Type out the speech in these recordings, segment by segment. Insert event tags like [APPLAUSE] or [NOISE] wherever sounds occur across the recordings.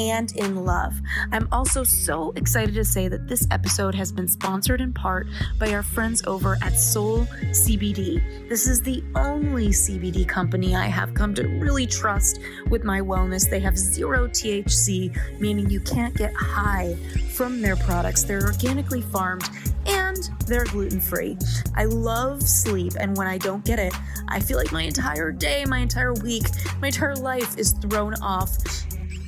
and in love. I'm also so excited to say that this episode has been sponsored in part by our friends over at Soul CBD. This is the only CBD company I have come to really trust with my wellness. They have zero THC, meaning you can't get high from their products. They're organically farmed and they're gluten free. I love sleep, and when I don't get it, I feel like my entire day, my entire week, my entire life is thrown off.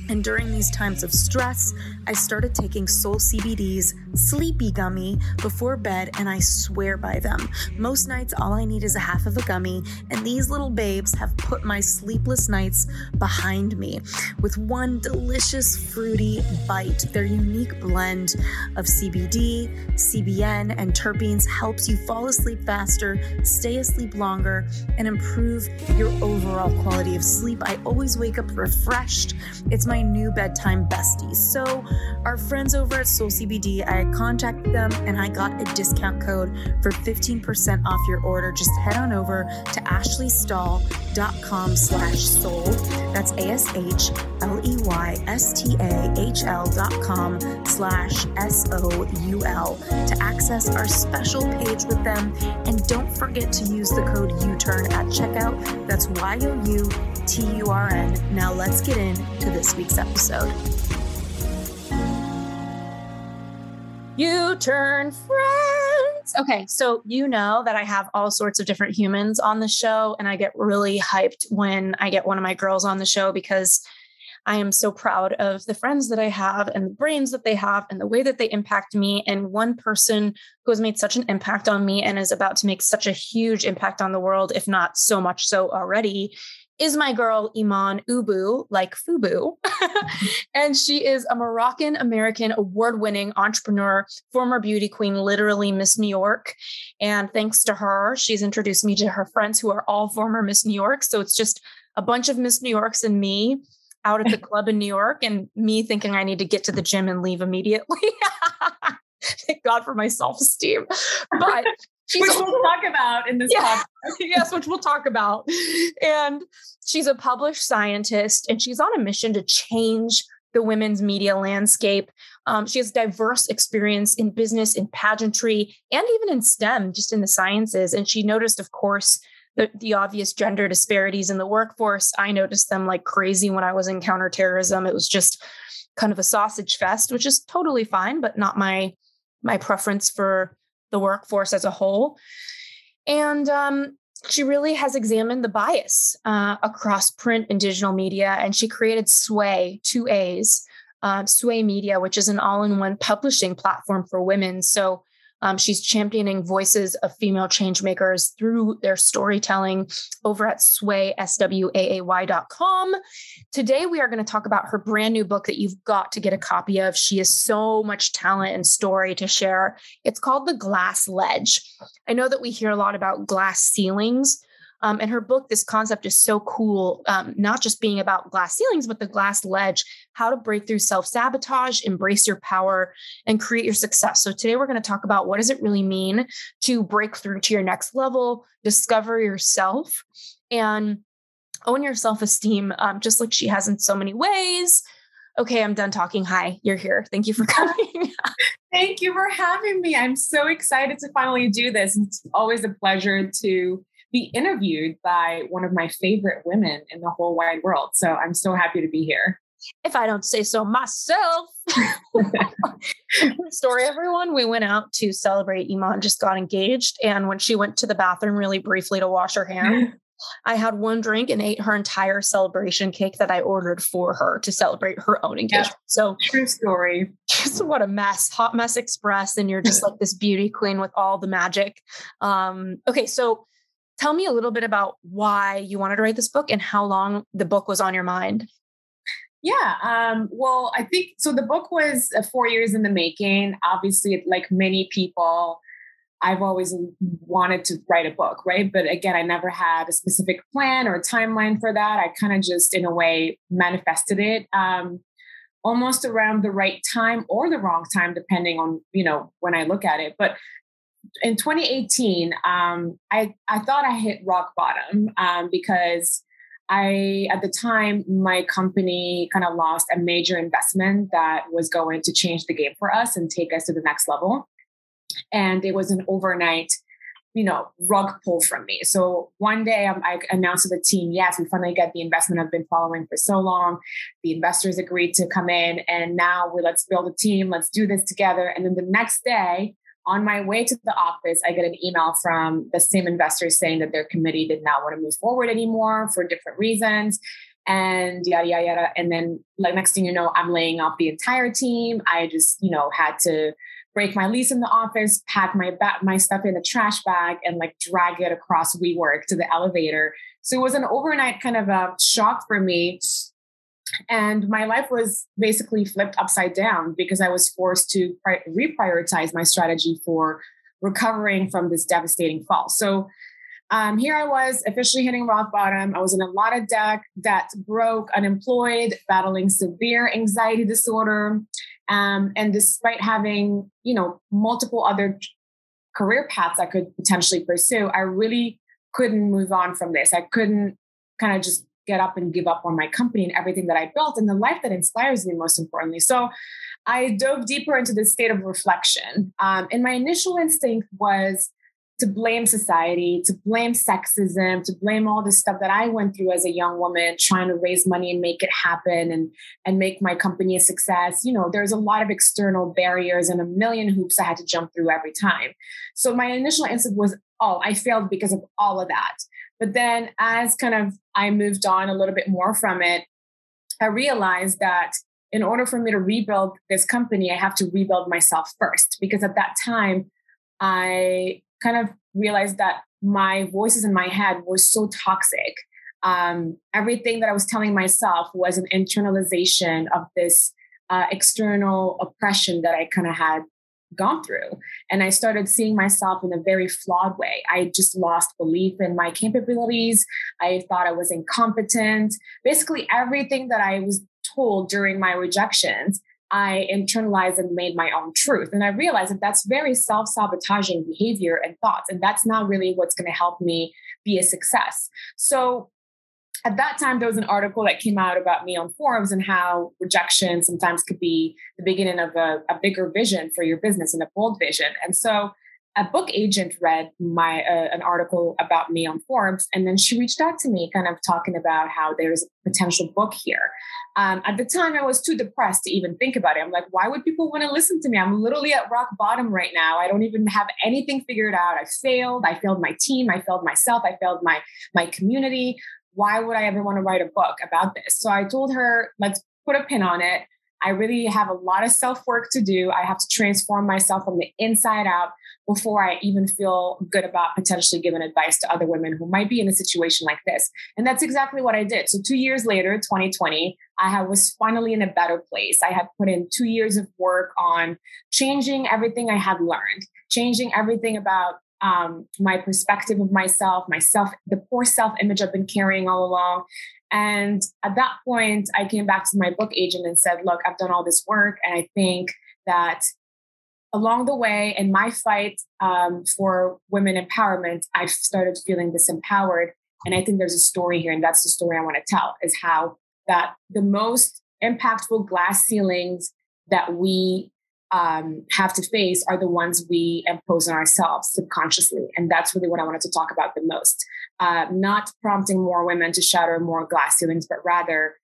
And during these times of stress, I started taking Soul CBD's Sleepy Gummy before bed, and I swear by them. Most nights, all I need is a half of a gummy, and these little babes have put my sleepless nights behind me with one delicious fruity bite. Their unique blend of CBD, CBN, and terpenes helps you fall asleep faster, stay asleep longer, and improve your overall quality of sleep. I always wake up refreshed. It's my new bedtime bestie. So, our friends over at Soul CBD, I contacted them and I got a discount code for 15% off your order. Just head on over to ashleystahl.com slash soul. That's A-S-H-L-E-Y-S-T-A-H-L dot com slash S-O-U-L to access our special page with them. And don't forget to use the code U-TURN at checkout. That's Y-O-U-T-U-R-N. Now let's get into this week's episode. U turn friends. Okay, so you know that I have all sorts of different humans on the show, and I get really hyped when I get one of my girls on the show because I am so proud of the friends that I have and the brains that they have and the way that they impact me. And one person who has made such an impact on me and is about to make such a huge impact on the world, if not so much so already, is my girl Iman Oubou, like Fubu. [LAUGHS] and she is a Moroccan American award winning entrepreneur, former beauty queen, literally Miss New York. And thanks to her, she's introduced me to her friends who are all former Miss New York. So it's just a bunch of Miss New Yorks and me out at the [LAUGHS] club in New York, and me thinking I need to get to the gym and leave immediately. [LAUGHS] Thank God for my self esteem. But She's which we'll talk about in this yeah. podcast. [LAUGHS] yes, which we'll talk about. And she's a published scientist and she's on a mission to change the women's media landscape. Um, she has diverse experience in business, in pageantry, and even in STEM, just in the sciences. And she noticed, of course, the, the obvious gender disparities in the workforce. I noticed them like crazy when I was in counterterrorism. It was just kind of a sausage fest, which is totally fine, but not my my preference for the workforce as a whole. And um, she really has examined the bias uh, across print and digital media. And she created Swaay, two A's, uh, Swaay Media, which is an all in one publishing platform for women. So um, she's championing voices of female changemakers through their storytelling over at swaay, S-W-A-A-Y.com. Today, we are going to talk about her brand new book that you've got to get a copy of. She has so much talent and story to share. It's called The Glass Ledge. I know that we hear a lot about glass ceilings, um, and her book, this concept is so cool, um, not just being about glass ceilings, but the glass ledge, how to break through self sabotage, embrace your power, and create your success. So today we're going to talk about what does it really mean to break through to your next level, discover yourself, and own your self esteem, um, just like she has in so many ways. Okay, I'm done talking. Hi, you're here. Thank you for [LAUGHS] coming. Thank you for having me. I'm so excited to finally do this. It's always a pleasure to be interviewed by one of my favorite women in the whole wide world. So I'm so happy to be here. If I don't say so myself. [LAUGHS] Story, everyone. We went out to celebrate. Iman just got engaged. And when she went to the bathroom really briefly to wash her hands, [LAUGHS] I had one drink and ate her entire celebration cake that I ordered for her to celebrate her own engagement. Yep. So true story. Just what a mess. Hot mess express. And you're just [LAUGHS] like this beauty queen with all the magic. Um, okay, so Tell me a little bit about why you wanted to write this book and how long the book was on your mind. Yeah. Um, well, I think so. The book was uh, four years in the making. Obviously, like many people, I've always wanted to write a book, right? But again, I never had a specific plan or timeline for that. I kind of just, in a way, manifested it um, almost around the right time or the wrong time, depending on you know when I look at it. But in 2018, um, I I thought I hit rock bottom um, because I, at the time, my company kind of lost a major investment that was going to change the game for us and take us to the next level. And it was an overnight, you know, rug pull from me. So one day um, I announced to the team, yes, we finally get the investment I've been following for so long. The investors agreed to come in and now we let's build a team, let's do this together. And then the next day, on my way to the office, I get an email from the same investors saying that their committee did not want to move forward anymore for different reasons and yada yada yada. And then like next thing you know, I'm laying off the entire team. I just, you know, had to break my lease in the office, pack my ba- my stuff in the trash bag, and like drag it across WeWork to the elevator. So it was an overnight kind of a shock for me and my life was basically flipped upside down because I was forced to pri- reprioritize my strategy for recovering from this devastating fall. So um, here I was officially hitting rock bottom. I was in a lot of debt, debt, broke, unemployed, battling severe anxiety disorder. Um, and despite having, you know, multiple other career paths I could potentially pursue, I really couldn't move on from this. I couldn't kind of just get up and give up on my company and everything that I built and the life that inspires me, most importantly. So I dove deeper into this state of reflection. Um, and my initial instinct was to blame society, to blame sexism, to blame all the stuff that I went through as a young woman trying to raise money and make it happen and, and make my company a success. You know, there's a lot of external barriers and a million hoops I had to jump through every time. So my initial instinct was, oh, I failed because of all of that. But then as kind of I moved on a little bit more from it, I realized that in order for me to rebuild this company, I have to rebuild myself first. Because at that time, I kind of realized that my voices in my head were so toxic. Um, everything that I was telling myself was an internalization of this uh, external oppression that I kind of had gone through. And I started seeing myself in a very flawed way. I just lost belief in my capabilities. I thought I was incompetent. Basically, everything that I was told during my rejections, I internalized and made my own truth. And I realized that that's very self sabotaging behavior and thoughts. And that's not really what's going to help me be a success. So at that time, there was an article that came out about me on Forbes and how rejection sometimes could be the beginning of a, a bigger vision for your business and a bold vision. And so a book agent read my uh, an article about me on Forbes, and then she reached out to me, kind of talking about how there's a potential book here. Um, at the time, I was too depressed to even think about it. I'm like, why would people want to listen to me? I'm literally at rock bottom right now. I don't even have anything figured out. I failed. I failed my team. I failed myself. I failed my my community why would I ever want to write a book about this? So I told her, let's put a pin on it. I really have a lot of self work to do. I have to transform myself from the inside out before I even feel good about potentially giving advice to other women who might be in a situation like this. And that's exactly what I did. So, two years later, 2020, I was finally in a better place. I had put in two years of work on changing everything I had learned, changing everything about um, my perspective of myself, myself, the poor self image I've been carrying all along. And at that point, I came back to my book agent and said, Look, I've done all this work. And I think that along the way, in my fight um, for women empowerment, I've started feeling disempowered. And I think there's a story here. And that's the story I want to tell is how that the most impactful glass ceilings that we um, have to face are the ones we impose on ourselves subconsciously. And that's really what I wanted to talk about the most. Uh, not prompting more women to shatter more glass ceilings, but rather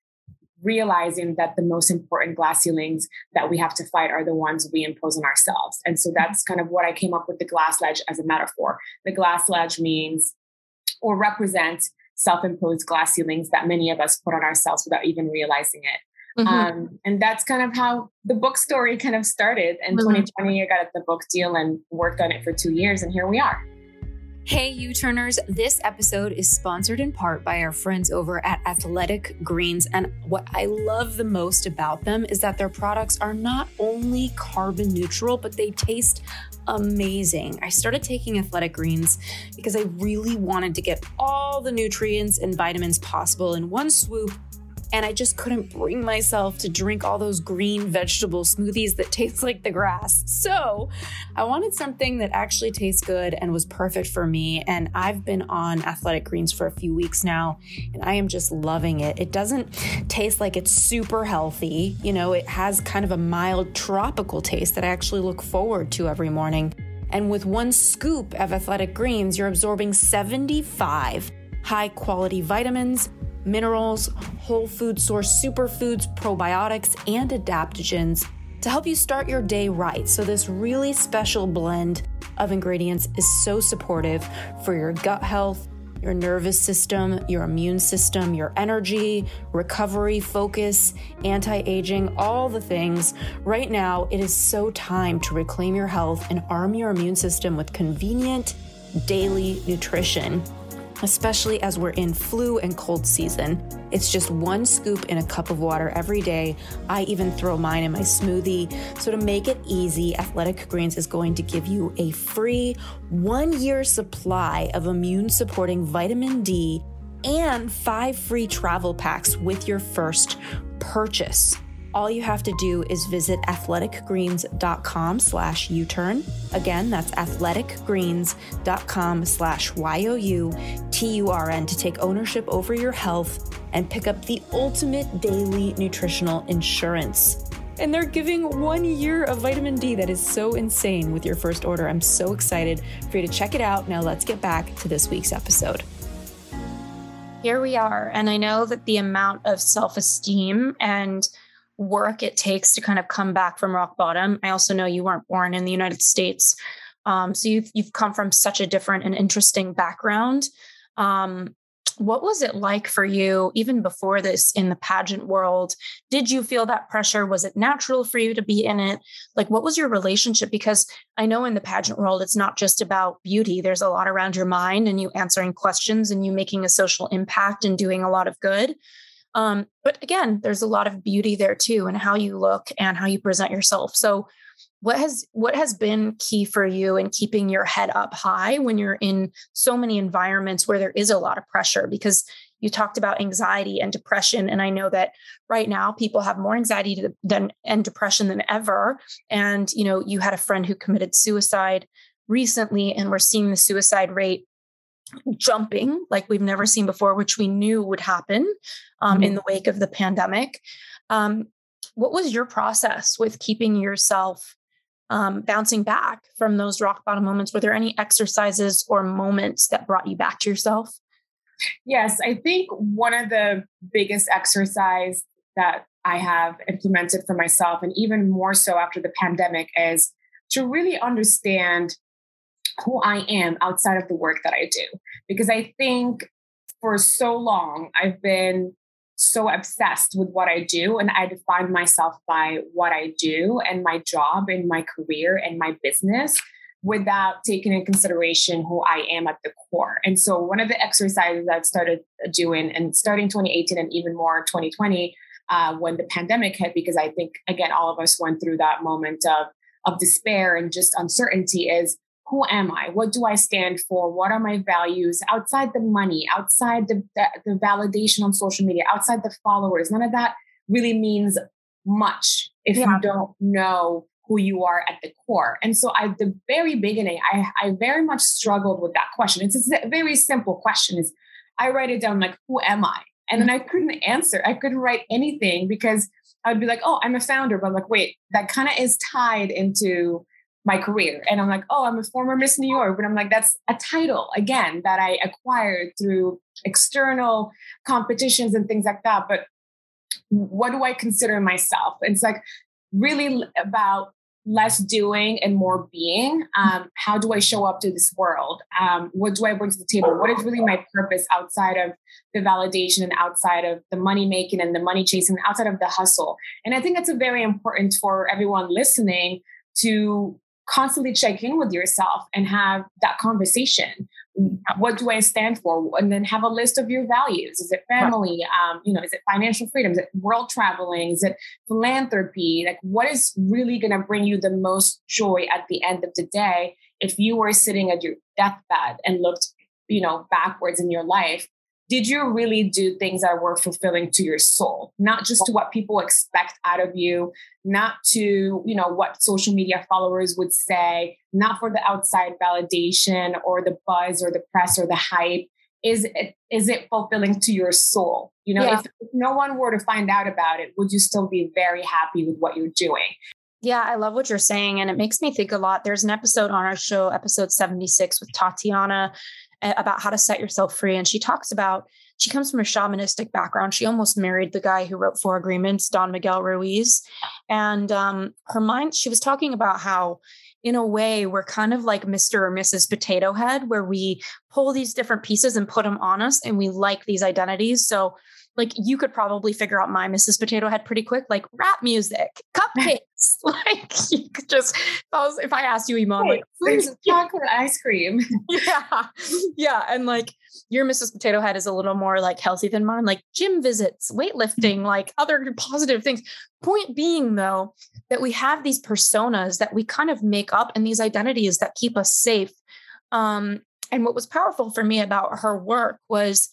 realizing that the most important glass ceilings that we have to fight are the ones we impose on ourselves. And so that's kind of what I came up with the glass ledge as a metaphor. The glass ledge means or represents self imposed glass ceilings that many of us put on ourselves without even realizing it. Mm-hmm. Um, and that's kind of how the book story kind of started. In mm-hmm. 2020, I got the book deal and worked on it for two years, and here we are. Hey, U Turners. This episode is sponsored in part by our friends over at Athletic Greens. And what I love the most about them is that their products are not only carbon neutral, but they taste amazing. I started taking Athletic Greens because I really wanted to get all the nutrients and vitamins possible in one swoop and I just couldn't bring myself to drink all those green vegetable smoothies that taste like the grass. So I wanted something that actually tastes good and was perfect for me. And I've been on Athletic Greens for a few weeks now, and I am just loving it. It doesn't taste like it's super healthy, you know, it has kind of a mild tropical taste that I actually look forward to every morning. And with one scoop of Athletic Greens, you're absorbing 75 high quality vitamins minerals, whole food source superfoods, probiotics, and adaptogens to help you start your day right. So, this really special blend of ingredients is so supportive for your gut health, your nervous system, your immune system, your energy, recovery, focus, anti aging, all the things. Right now, it is so time to reclaim your health and arm your immune system with convenient daily nutrition especially as we're in flu and cold season. It's just one scoop in a cup of water every day. I even throw mine in my smoothie. So, to make it easy, Athletic Greens is going to give you a free one year supply of immune supporting vitamin D and five free travel packs with your first purchase all you have to do is visit athleticgreens.com slash u-turn again that's athleticgreens.com slash y-o-u-t-u-r-n to take ownership over your health and pick up the ultimate daily nutritional insurance and they're giving one year of vitamin D. That is so insane with your first order. I'm so excited for you to check it out. Now, let's get back to this week's episode. Here we are. And I know that the amount of self esteem and work it takes to kind of come back from rock bottom. I also know you weren't born in the United States. Um, so you've you've come from such a different and interesting background. Um, what was it like for you even before this in the pageant world did you feel that pressure was it natural for you to be in it like what was your relationship because i know in the pageant world it's not just about beauty there's a lot around your mind and you answering questions and you making a social impact and doing a lot of good um, but again, there's a lot of beauty there too, and how you look and how you present yourself. So, what has what has been key for you in keeping your head up high when you're in so many environments where there is a lot of pressure? Because you talked about anxiety and depression, and I know that right now people have more anxiety than and depression than ever. And you know, you had a friend who committed suicide recently, and we're seeing the suicide rate jumping like we've never seen before, which we knew would happen um, mm-hmm. in the wake of the pandemic. Um, what was your process with keeping yourself um, bouncing back from those rock bottom moments? Were there any exercises or moments that brought you back to yourself? Yes, I think one of the biggest exercise that I have implemented for myself, and even more so after the pandemic, is to really understand who I am outside of the work that I do. Because I think for so long, I've been so obsessed with what I do, and I define myself by what I do and my job and my career and my business without taking in consideration who I am at the core. And so, one of the exercises I've started doing, and starting 2018 and even more 2020, uh, when the pandemic hit, because I think again all of us went through that moment of of despair and just uncertainty, is who am I? What do I stand for? What are my values outside the money, outside the, the, the, validation on social media, outside the followers? None of that really means much if yeah. you don't know who you are at the core. And so at the very beginning, I, I very much struggled with that question. It's a very simple question is I write it down like, who am I? And then I mm-hmm. couldn't answer. I couldn't write anything because I'd be like, oh, I'm a founder. But I'm like, wait, that kind of is tied into my career. And I'm like, oh, I'm a former Miss New York. But I'm like, that's a title again that I acquired through external competitions and things like that. But what do I consider myself? It's like really about less doing and more being. Um, how do I show up to this world? Um, what do I bring to the table? What is really my purpose outside of the validation and outside of the money making and the money chasing, outside of the hustle? And I think that's a very important for everyone listening to constantly check in with yourself and have that conversation. what do I stand for? And then have a list of your values. Is it family? Um, you know, is it financial freedom? Is it world traveling? Is it philanthropy? Like, what is really going to bring you the most joy at the end of the day? If you were sitting at your deathbed and looked, you know, backwards in your life, did you really do things that were fulfilling to your soul not just to what people expect out of you not to you know what social media followers would say not for the outside validation or the buzz or the press or the hype is it is it fulfilling to your soul you know yeah. if, if no one were to find out about it would you still be very happy with what you're doing yeah, I love what you're saying. And it makes me think a lot. There's an episode on our show, episode 76, with Tatiana about how to set yourself free. And she talks about she comes from a shamanistic background. She almost married the guy who wrote Four Agreements, Don Miguel Ruiz. And um, her mind, she was talking about how, in a way, we're kind of like Mr. or Mrs. Potato Head, where we pull these different pieces and put them on us and we like these identities. So like you could probably figure out my Mrs. Potato Head pretty quick, like rap music, [LAUGHS] cupcakes. [LAUGHS] like you could just if I, was, if I asked you, Iman, hey, like chocolate ice cream. [LAUGHS] yeah. Yeah. And like your Mrs. Potato Head is a little more like healthy than mine, like gym visits, weightlifting, like other positive things. Point being though, that we have these personas that we kind of make up and these identities that keep us safe. Um, and what was powerful for me about her work was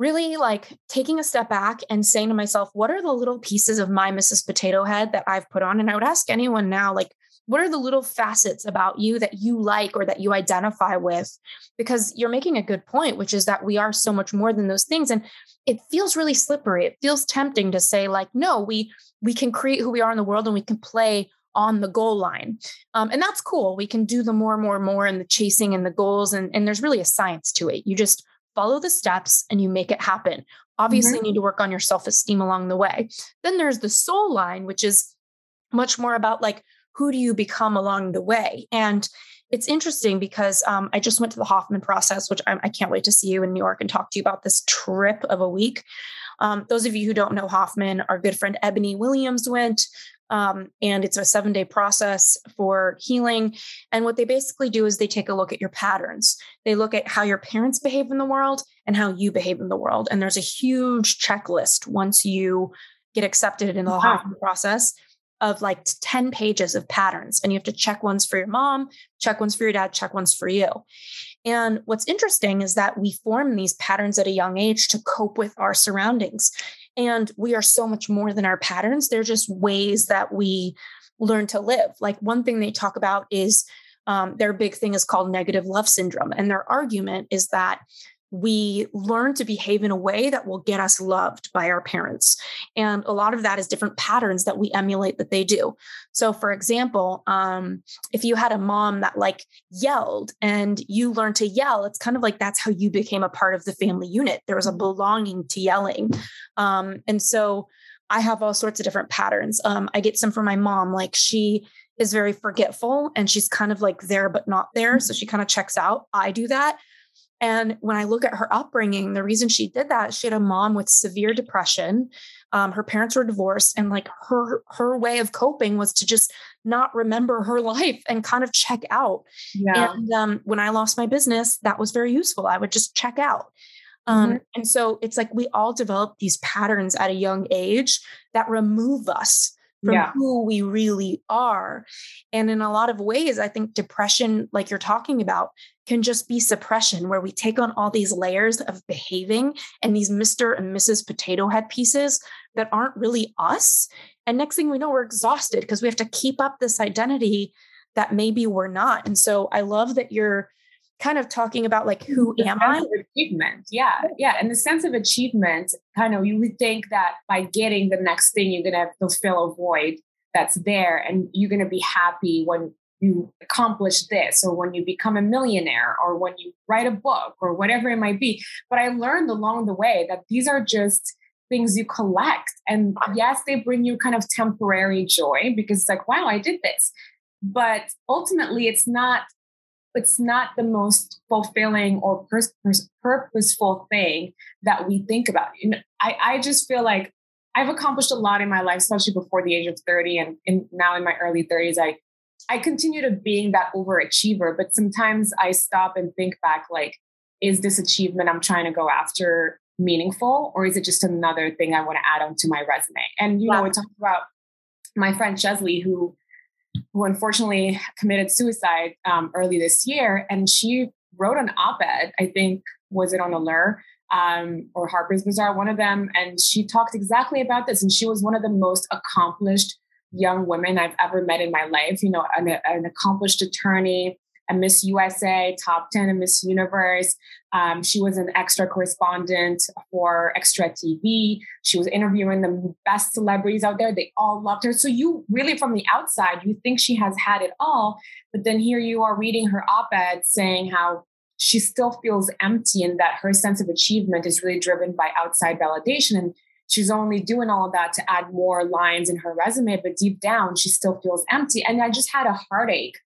really like taking a step back and saying to myself, what are the little pieces of my Mrs. Potato Head that I've put on? And I would ask anyone now, like, what are the little facets about you that you like or that you identify with? Because you're making a good point, which is that we are so much more than those things. And it feels really slippery. It feels tempting to say, like, no, we we can create who we are in the world and we can play on the goal line. Um, and that's cool. We can do the more, more, more and the chasing and the goals. And, and there's really a science to it. You just follow the steps and you make it happen. Obviously, mm-hmm. need to work on your self esteem along the way. Then there's the soul line, which is much more about like, who do you become along the way? And it's interesting because um, I just went to the Hoffman process, which I'm, I can not wait to see you in New York and talk to you about this trip of a week. Um, those of you who don't know Hoffman, our good friend Ebony Williams went. Um, and it's a seven day process for healing. And what they basically do is they take a look at your patterns. They look at how your parents behave in the world and how you behave in the world. And there's a huge checklist once you get accepted in the wow. Process of like 10 pages of patterns. And you have to check ones for your mom, check ones for your dad, check ones for you. And what's interesting is that we form these patterns at a young age to cope with our surroundings. And we are so much more than our patterns. They're just ways that we learn to live. Like one thing they talk about is um, their big thing is called negative love syndrome. And their argument is that we learn to behave in a way that will get us loved by our parents. And a lot of that is different patterns that we emulate that they do. So, for example, um, if you had a mom that like yelled and you learned to yell, it's kind of like that's how you became a part of the family unit. There was a mm-hmm. belonging to yelling. Um, and so I have all sorts of different patterns. Um, I get some from my mom, like she is very forgetful and she's kind of like there but not there. So mm-hmm. she kind of checks out. I do that. And when I look at her upbringing, the reason she did that, she had a mom with severe depression. Um, her parents were divorced, and like her her way of coping was to just not remember her [LAUGHS] life and kind of check out. Yeah. And um, when I lost my business, that was very useful. I would just check out. Um, mm-hmm. And so it's like we all develop these patterns at a young age that remove us from yeah. who we really are. And in a lot of ways, I think depression, like you're talking about, can just be suppression where we take on all these layers of behaving and these Mr. and Mrs. Potato Head pieces that aren't really us. And next thing we know, we're exhausted because we have to keep up this identity that maybe we're not. And so I love that you're kind of talking about like who the am I? achievement. Yeah. Yeah. And the sense of achievement, kind of you would think that by getting the next thing, you're gonna fulfill a void that's there and you're gonna be happy when you accomplish this or when you become a millionaire or when you write a book or whatever it might be. But I learned along the way that these are just things you collect. And yes, they bring you kind of temporary joy because it's like, wow, I did this. But ultimately, it's not it's not the most fulfilling or pers- purposeful thing that we think about. You know, I, I just feel like I've accomplished a lot in my life, especially before the age of 30 and, and now in my early 30s, I I continue to being that overachiever, but sometimes I stop and think back like, is this achievement I'm trying to go after meaningful or is it just another thing I want to add onto my resume? And, you know, we talked about my friend Chesley, who, who unfortunately committed suicide um, early this year. And she wrote an op-ed, I think, was it on Allure um, or Harper's Bazaar, one of them. And she talked exactly about this. And she was one of the most accomplished young women I've ever met in my life, you know, an, an accomplished attorney, a Miss USA, top 10 in Miss Universe. Um, she was an extra correspondent for Extra TV. She was interviewing the best celebrities out there. They all loved her. So you really, from the outside, you think she has had it all, but then here you are reading her op-ed saying how she still feels empty and that her sense of achievement is really driven by outside validation. And she's only doing all of that to add more lines in her resume, but deep down, she still feels empty. And I just had a heartache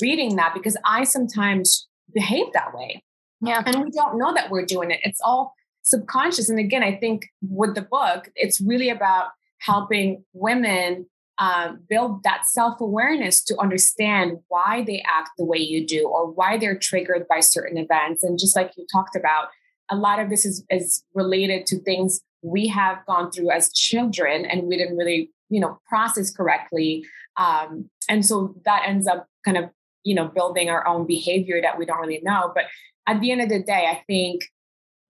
reading that because I sometimes behave that way. Yeah. And we don't know that we're doing it. It's all subconscious. And again, I think with the book, it's really about helping women um, build that self awareness to understand why they act the way you do or why they're triggered by certain events. And just like you talked about, a lot of this is, is related to things we have gone through as children and we didn't really, you know, process correctly. Um, and so that ends up kind of, you know, building our own behavior that we don't really know. But at the end of the day, I think,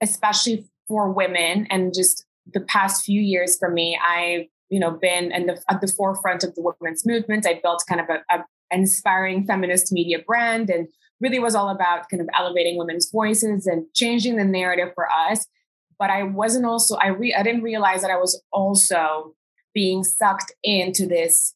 especially for women and just the past few years for me, I've you know been in the, at the forefront of the women's movement. I built kind of a, a inspiring feminist media brand and really was all about kind of elevating women's voices and changing the narrative for us. But I wasn't also I re, I didn't realize that I was also being sucked into this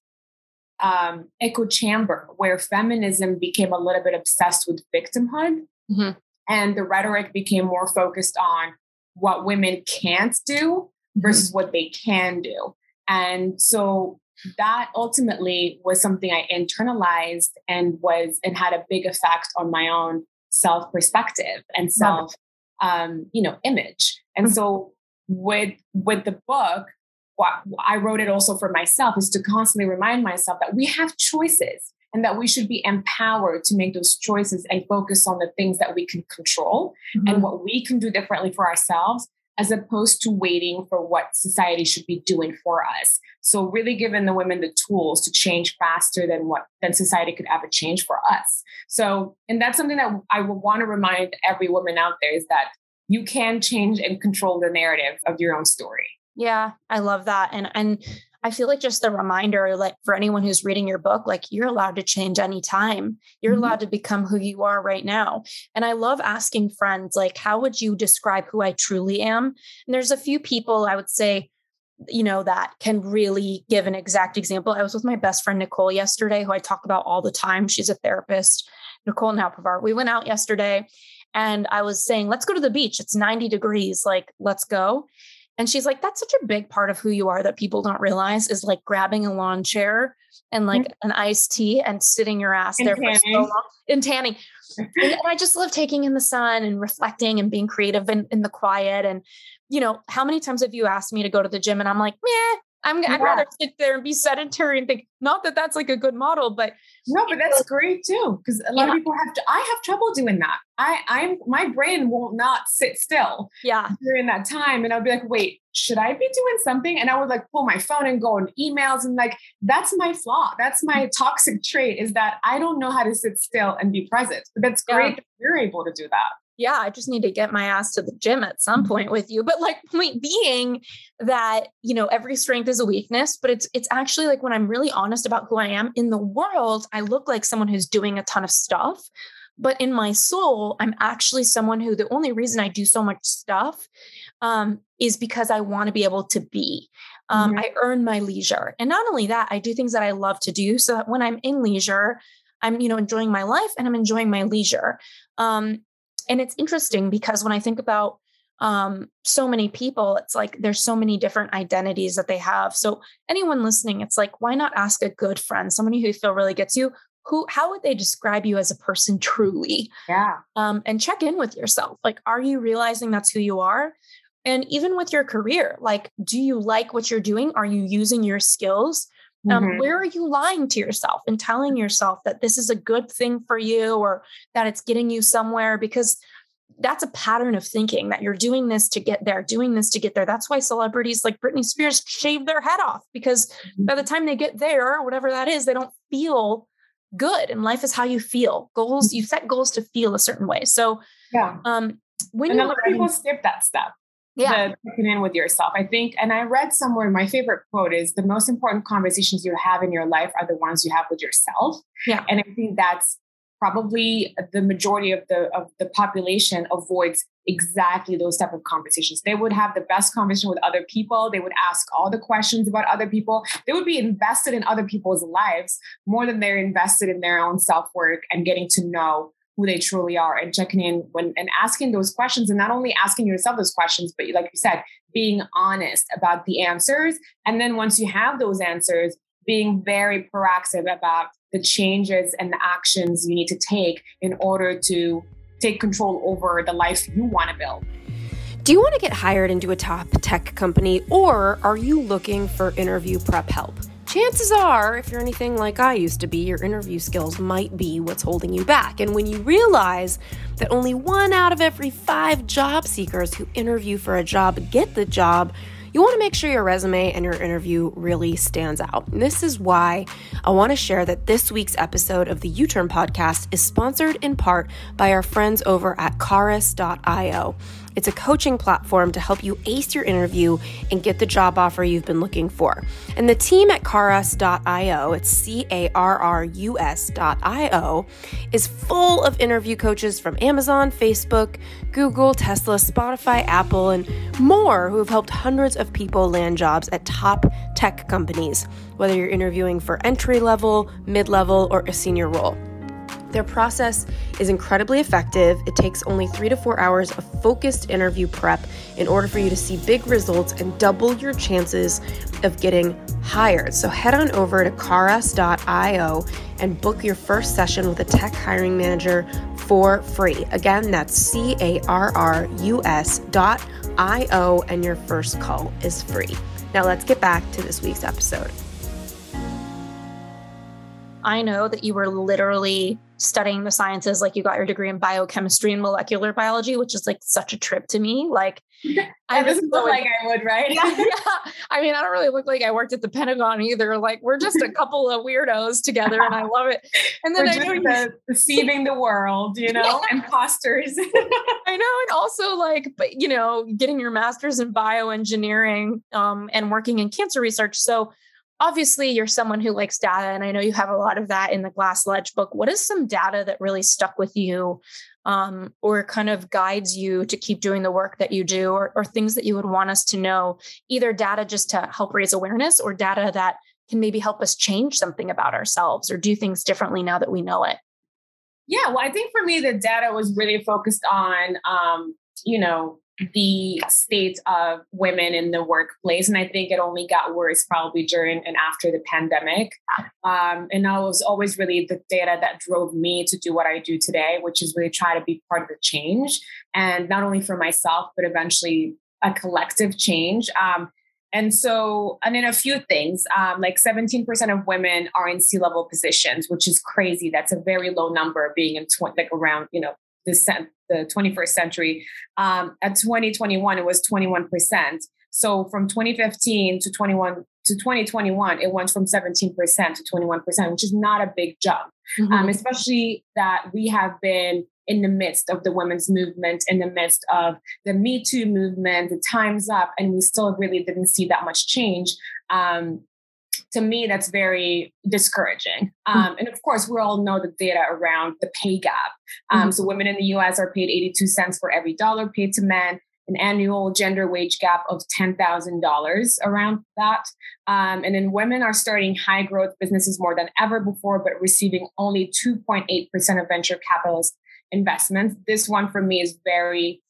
um, echo chamber where feminism became a little bit obsessed with victimhood. Mm-hmm. And the rhetoric became more focused on what women can't do versus mm-hmm. what they can do. And so that ultimately was something I internalized and was and had a big effect on my own self perspective and self um, you know image. And mm-hmm. so with with the book, what I wrote it also for myself is to constantly remind myself that we have choices and that we should be empowered to make those choices and focus on the things that we can control mm-hmm. and what we can do differently for ourselves as opposed to waiting for what society should be doing for us. So really giving the women the tools to change faster than what than society could ever change for us. So and that's something that I would want to remind every woman out there is that you can change and control the narrative of your own story. Yeah, I love that. And and I feel like just the reminder, like for anyone who's reading your book, like you're allowed to change anytime. You're mm-hmm. allowed to become who you are right now. And I love asking friends, like, how would you describe who I truly am? And there's a few people I would say, you know, that can really give an exact example. I was with my best friend Nicole yesterday, who I talk about all the time. She's a therapist, Nicole Nauprovar. We went out yesterday and I was saying, let's go to the beach. It's 90 degrees. Like, let's go. And she's like, that's such a big part of who you are that people don't realize is like grabbing a lawn chair and like mm-hmm. an iced tea and sitting your ass and there tanning. for so long and tanning. and, I just love taking in the sun and reflecting and being creative in, in the quiet. And, you know, how many times have you asked me to go to the gym and I'm like, meh, I'm, yeah. I'd rather sit there and be sedentary and think, not that that's like a good model, but no, but that's great too. Cause a lot yeah. of people have to, I have trouble doing that. I, I'm, my brain will not sit still yeah. during that time. And I'll be like, wait, should I be doing something? And I would like pull my phone and go on emails and like, that's my flaw. That's my mm. toxic trait is that I don't know how to sit still and be present. But that's great yeah. that you're able to do that yeah, I just need to get my ass to the gym at some point with you. But like point being that, you know, every strength is a weakness, but it's it's actually like when I'm really honest about who I am in the world, I look like someone who's doing a ton of stuff. But in my soul, I'm actually someone who the only reason I do so much stuff um, is because I want to be able to be. Um, mm-hmm. I earn my leisure. And not only that, I do things that I love to do so that when I'm in leisure, I'm, you know, enjoying my life and I'm enjoying my leisure. Um, and it's interesting because when I think about um, so many people, it's like there's so many different identities that they have. So anyone listening, it's like, why not ask a good friend, somebody who you feel really gets you? Who, how would they describe you as a person truly? Yeah. Um, and check in with yourself. Like, are you realizing that's who you are? And even with your career, like, do you like what you're doing? Are you using your skills Um, mm-hmm. Where are you lying to yourself and telling yourself that this is a good thing for you or that it's getting you somewhere? Because that's a pattern of thinking that you're doing this to get there, doing this to get there. That's why celebrities like Britney Spears shave their head off because mm-hmm. by the time they get there, whatever that is, they don't feel good. And life is how you feel. Goals, mm-hmm. you set goals to feel a certain way. So, yeah. Um, when and a lot of people skip that step. Yeah. The checking in with yourself. I think, and I read somewhere my favorite quote is the most important conversations you have in your life are the ones you have with yourself. Yeah. And I think that's probably the majority of the of the population avoids exactly those type of conversations they would have the best conversation with other people they would ask all the questions about other people they would be invested in other people's lives more than they're invested in their own self-work and getting to know who they truly are and checking in when and asking those questions and not only asking yourself those questions but like you said being honest about the answers and then once you have those answers being very proactive about the changes and the actions you need to take in order to take control over the life you want to build. Do you want to get hired into a top tech company or are you looking for interview prep help? Chances are, if you're anything like I used to be, your interview skills might be what's holding you back. And when you realize that only one out of every five job seekers who interview for a job get the job, you want to make sure your resume and your interview really stands out. And this is why I want to share that this week's episode of the You Turn podcast is sponsored in part by our friends over at Carrus.io. It's a coaching platform to help you ace your interview and get the job offer you've been looking for. And the team at Carrus.io, it's C A R R U S.io, is full of interview coaches from Amazon, Facebook, Google, Tesla, Spotify, Apple, and more who have helped hundreds of people land jobs at top tech companies, whether you're interviewing for entry level, mid level, or a senior role. Their process is incredibly effective. It takes only three to four hours of focused interview prep in order for you to see big results and double your chances of getting hired. So head on over to carrus.io and book your first session with a tech hiring manager for free. Again, that's C A R R U S dot I O, and your first call is free. Now let's get back to this week's episode. I know that you were literally studying the sciences, like you got your degree in biochemistry and molecular biology, which is like such a trip to me. Like, [LAUGHS] I doesn't look like I would, right? [LAUGHS] yeah, yeah. I mean, I don't really look like I worked at the Pentagon either. Like, we're just a couple of weirdos together, and I love it. And then we're I know the, deceiving the world, you know, [LAUGHS] yeah. imposters. I know, and also like, but you know, getting your master's in bioengineering um, and working in cancer research. So obviously you're someone who likes data and i know you have a lot of that in the glass ledge book what is some data that really stuck with you um, or kind of guides you to keep doing the work that you do or, or things that you would want us to know either data just to help raise awareness or data that can maybe help us change something about ourselves or do things differently now that we know it? Yeah well i think for me the data was really focused on um, you know the state of women in the workplace. And I think it only got worse probably during and after the pandemic. Um, and that was always really the data that drove me to do what I do today, which is really try to be part of the change. And not only for myself, but eventually a collective change. Um, and so, and then a few things, um, like 17% of women are in C-level positions, which is crazy. That's a very low number being in tw- like around, you know, the, the 21st century. Um, at 2021, it was 21%. So from 2015 to 21 to 2021, it went from 17% to 21%, which is not a big jump, mm-hmm. um, especially that we have been in the midst of the women's movement, in the midst of the Me Too movement, the Time's Up, and we still really didn't see that much change. Um, to me, that's very discouraging. Hmm. Um, and of course, we all know the data around the pay gap. Um, mm-hmm. So, women in the US are paid 82 cents for every dollar paid to men, an annual gender wage gap of $10,000 around that. Um, and then women are starting high growth businesses more than ever before, but receiving only 2.8% of venture capitalist investments. This one for me is very,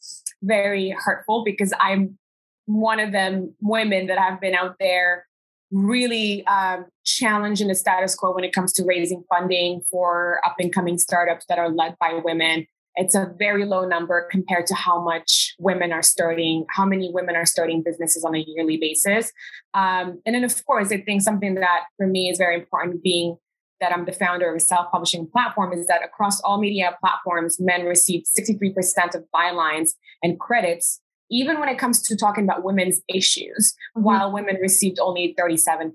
very hurtful because I'm one of them women that have been out there really um, challenging the status quo when it comes to raising funding for up and coming startups that are led by women. it's a very low number compared to how much women are starting, how many women are starting businesses on a yearly basis. Um, and then, of course, I think something that for me is very important, being that I'm the founder of a self publishing platform, is that across all media platforms, men receive 63% of bylines and credits even when it comes to talking about women's issues, mm-hmm. while women received only 37%.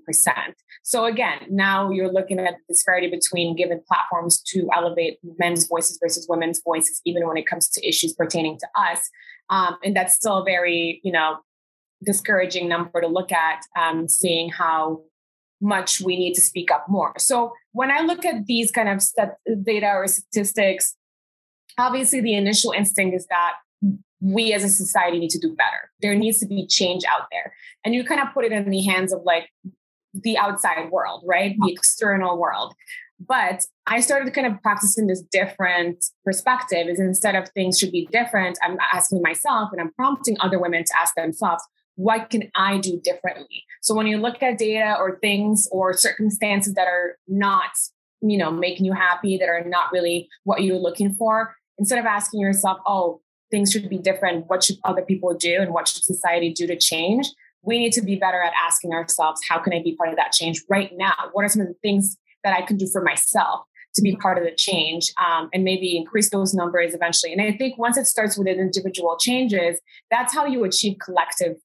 So again, now you're looking at the disparity between given platforms to elevate men's voices versus women's voices, even when it comes to issues pertaining to us. Um, and that's still a very, you know, discouraging number to look at, um, seeing how much we need to speak up more. So when I look at these kind of data or statistics, obviously the initial instinct is that we as a society need to do better. There needs to be change out there. And you kind of put it in the hands of like the outside world, right? The external world. But I started kind of practicing this different perspective is instead of things should be different, I'm asking myself and I'm prompting other women to ask themselves, what can I do differently? So when you look at data or things or circumstances that are not, you know, making you happy, that are not really what you're looking for, instead of asking yourself, oh, things should be different. What should other people do and what should society do to change? We need to be better at asking ourselves, how can I be part of that change right now? What are some of the things that I can do for myself to be part of the change um, and maybe increase those numbers eventually? And I think once it starts with individual changes, that's how you achieve collective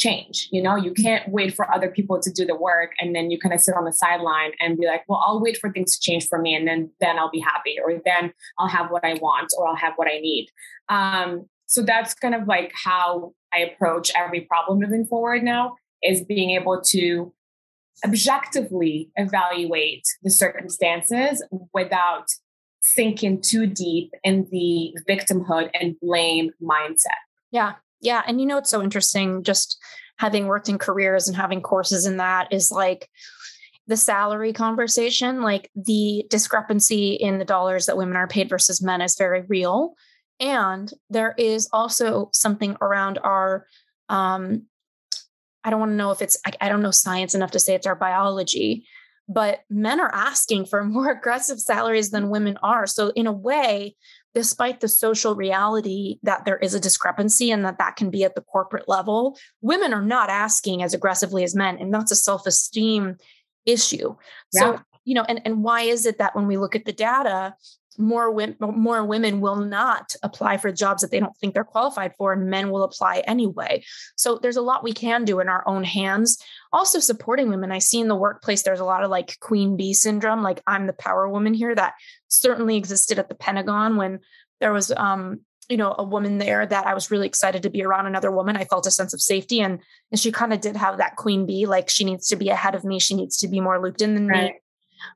change. You know, you can't wait for other people to do the work and then you kind of sit on the sideline and be like, well, I'll wait for things to change for me and then then I'll be happy or then I'll have what I want or I'll have what I need. Um, so that's kind of like how I approach every problem moving forward now is being able to objectively evaluate the circumstances without sinking too deep in the victimhood and blame mindset. Yeah. Yeah. And you know, it's so interesting just having worked in careers and having courses in that is like the salary conversation, like the discrepancy in the dollars that women are paid versus men is very real. And there is also something around our, um, I don't want to know if it's, I, I don't know science enough to say it's our biology, but men are asking for [LAUGHS] more aggressive salaries than women are. So, in a way, despite the social reality that there is a discrepancy and that that can be at the corporate level, women are not asking as aggressively as men. And that's a self esteem issue. Yeah. So, you know, and, and why is it that when we look at the data, more women more women will not apply for jobs that they don't think they're qualified for and men will apply anyway. So there's a lot we can do in our own hands. Also supporting women. I see in the workplace there's a lot of like queen bee syndrome like i'm the power woman here that certainly existed at the pentagon when there was um you know a woman there that i was really excited to be around another woman. I felt a sense of safety and and she kind of did have that queen bee like she needs to be ahead of me she needs to be more looped in than right. me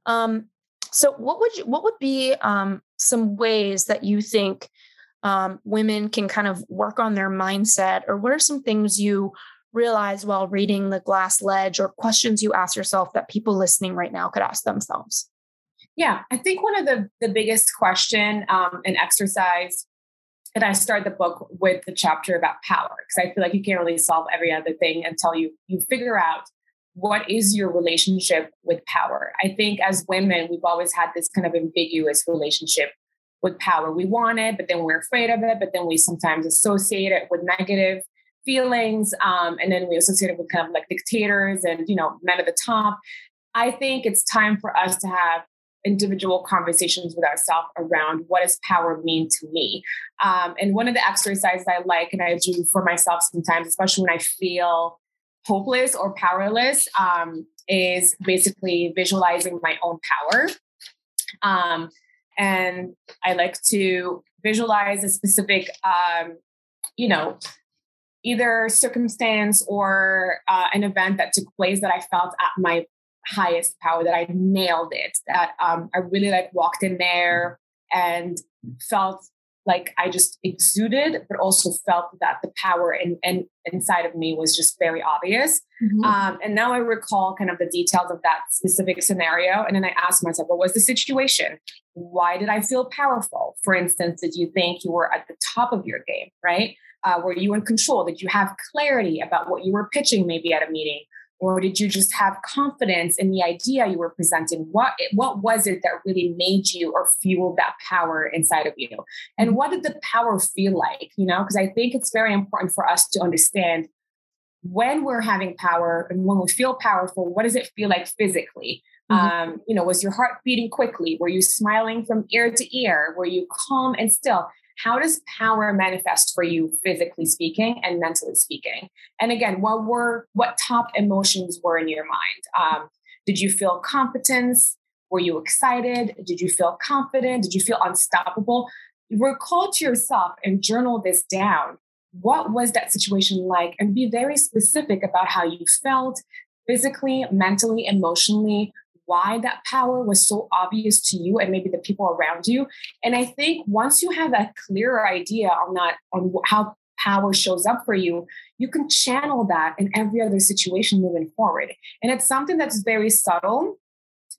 um so, what would you, what would be um, some ways that you think um, women can kind of work on their mindset, or what are some things you realize while reading the Glass Ledge, or questions you ask yourself that people listening right now could ask themselves? Yeah, I think one of the the biggest question um, and exercise and I start the book with the chapter about power because I feel like you can't really solve every other thing until you you figure out what is your relationship with power? I think as women, we've always had this kind of ambiguous relationship with power. We want it, but then we're afraid of it, but then we sometimes associate it with negative feelings. Um, and then we associate it with kind of like dictators and, you know, men at the top. I think it's time for us to have individual conversations with ourselves around what does power mean to me. Um, and one of the exercises I like and I do for myself sometimes, especially when I feel hopeless or powerless um, is basically visualizing my own power. Um, and I like to visualize a specific, um, you know, either circumstance or uh, an event that took place that I felt at my highest power, that I nailed it, that um, I really like walked in there and felt like I just exuded, but also felt that the power in, in inside of me was just very obvious. Mm-hmm. Um, and now I recall kind of the details of that specific scenario. And then I asked myself, what was the situation? Why did I feel powerful? For instance, did you think you were at the top of your game, right? Uh, were you in control? Did you have clarity about what you were pitching maybe at a meeting? Or did you just have confidence in the idea you were presenting? What what was it that really made you or fueled that power inside of you? And what did the power feel like you know? Because i think it's very important for us to understand when we're having power and when we feel powerful what does it feel like physically? Mm-hmm. um, you know was your heart beating quickly? Were you smiling from ear to ear? Were you calm and still how does power manifest for you physically speaking and mentally speaking? And again what were what top emotions were in your mind? Um, did you feel competence? Were you excited? Did you feel confident? Did you feel unstoppable? Recall to yourself and journal this down. What was that situation like? And be very specific about how you felt physically mentally emotionally why that power was so obvious to you and maybe the people around you. And I think once you have a clearer idea on that, on how power shows up for you, you can channel that in every other situation moving forward. And it's something that's very subtle.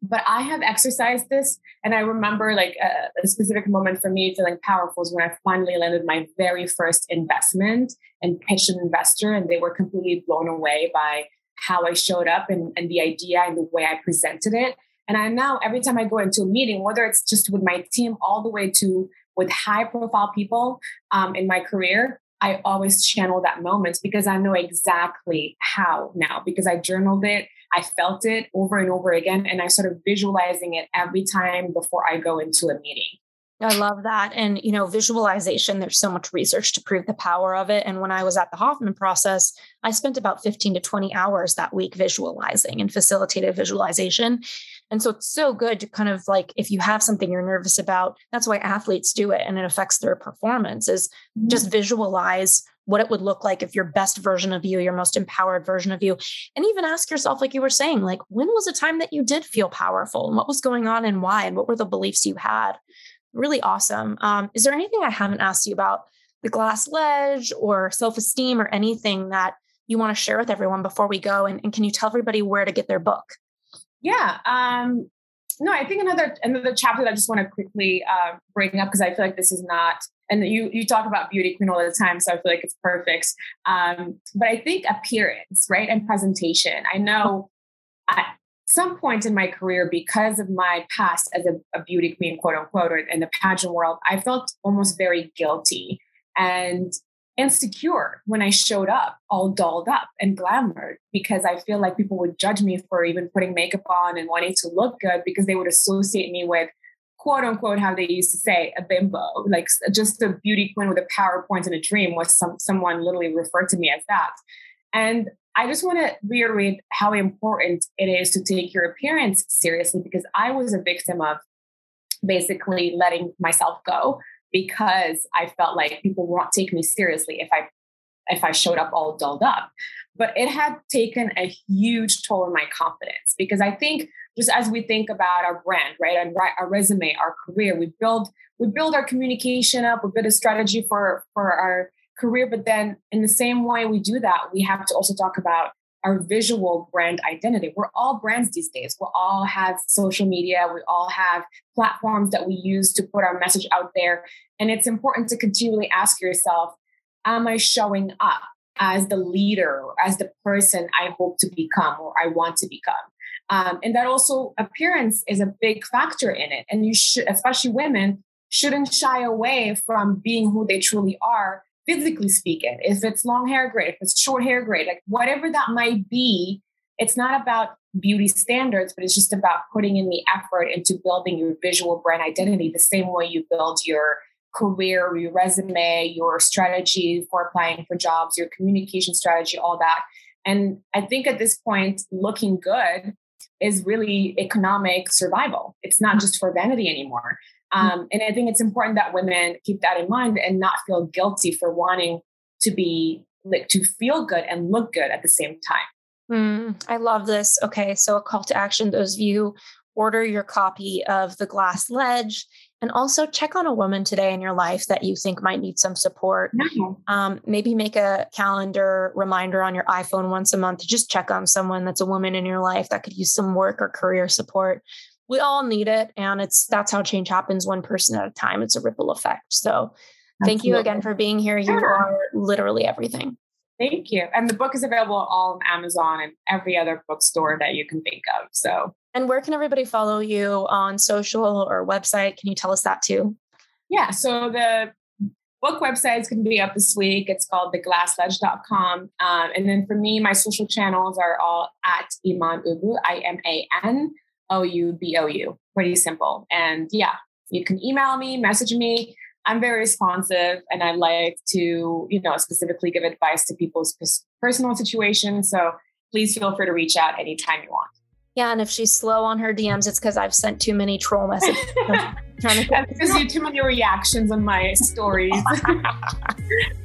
But I have exercised this, and I remember like a, a specific moment for me feeling powerful was when I finally landed my very first investment and pitched an investor, and they were completely blown away by how I showed up and, and the idea and the way I presented it. And I now, every time I go into a meeting, whether it's just with my team, all the way to with high profile people um, in my career, I always channel that moment because I know exactly how now because I journaled it, I felt it over and over again, and I started visualizing it every time before I go into a meeting. I love that. And, you know, visualization, there's so much research to prove the power of it. And when I was at the Hoffman process, I spent about 15 to 20 hours that week visualizing and facilitated visualization. And so it's so good to kind of like, if you have something you're nervous about, that's why athletes do it and it affects their performance is mm-hmm. just visualize what it would look like if your best version of you, your most empowered version of you. And even ask yourself, like you were saying, like, when was a time that you did feel powerful and what was going on and why? And what were the beliefs you had? Really awesome. Um, is there anything I haven't asked you about the glass ledge or self esteem or anything that you want to share with everyone before we go? And, and can you tell everybody where to get their book? Yeah. Um, no, I think another another chapter that I just want to quickly uh, bring up because I feel like this is not, and you you talk about beauty queen all the time, so I feel like it's perfect. Um, but I think appearance, right, and presentation. I know I, some point in my career, because of my past as a, a beauty queen, quote unquote, or in the pageant world, I felt almost very guilty and insecure when I showed up all dolled up and glamored because I feel like people would judge me for even putting makeup on and wanting to look good because they would associate me with quote unquote how they used to say a bimbo like just a beauty queen with a powerpoint and a dream was some someone literally referred to me as that. And I just want to reiterate how important it is to take your appearance seriously because I was a victim of basically letting myself go because I felt like people won't take me seriously if I if I showed up all dulled up. But it had taken a huge toll on my confidence because I think just as we think about our brand, right, and our resume, our career, we build we build our communication up, we build a strategy for for our career. But then, in the same way we do that, we have to also talk about our visual brand identity. We're all brands these days. We all have social media. We all have platforms that we use to put our message out there. And it's important to continually ask yourself, am I showing up as the leader or as the person I hope to become or I want to become? Um, and that also appearance is a big factor in it. And you should, especially women, shouldn't shy away from being who they truly are physically speaking. If it's long hair, great. If it's short hair, great. Like whatever that might be, it's not about beauty standards, but it's just about putting in the effort into building your visual brand identity the same way you build your career, your resume, your strategy for applying for jobs, your communication strategy, all that. And I think at this point, looking good is really economic survival. It's not just for vanity anymore. Mm. Um, and I think it's important that women keep that in mind and not feel guilty for wanting to be like to feel good and look good at the same time. Mm, I love this. Okay, so a call to action: those of you order your copy of the Glass Ledge, and also check on a woman today in your life that you think might need some support. No. Um, maybe make a calendar reminder on your iPhone once a month to just check on someone that's a woman in your life that could use some work or career support we all need it and it's that's how change happens one person at a time it's a ripple effect so thank you again for being here you are literally everything Thank you. And the book is available all on Amazon and every other bookstore that you can think of. So, and where can everybody follow you on social or website? Can you tell us that too? Yeah. So the book website is going to be up this week. It's called theglassledge.com. Um, and then for me, my social channels are all at Iman Oubou, I M A N O U B O U. Pretty simple. And yeah, you can email me, message me. I'm very responsive and I like to, you know, specifically give advice to people's personal situations. So please feel free to reach out anytime you want. Yeah, and if she's slow on her DMs, it's because I've sent too many troll messages. [LAUGHS] trying to because you too many reactions on my stories. [LAUGHS]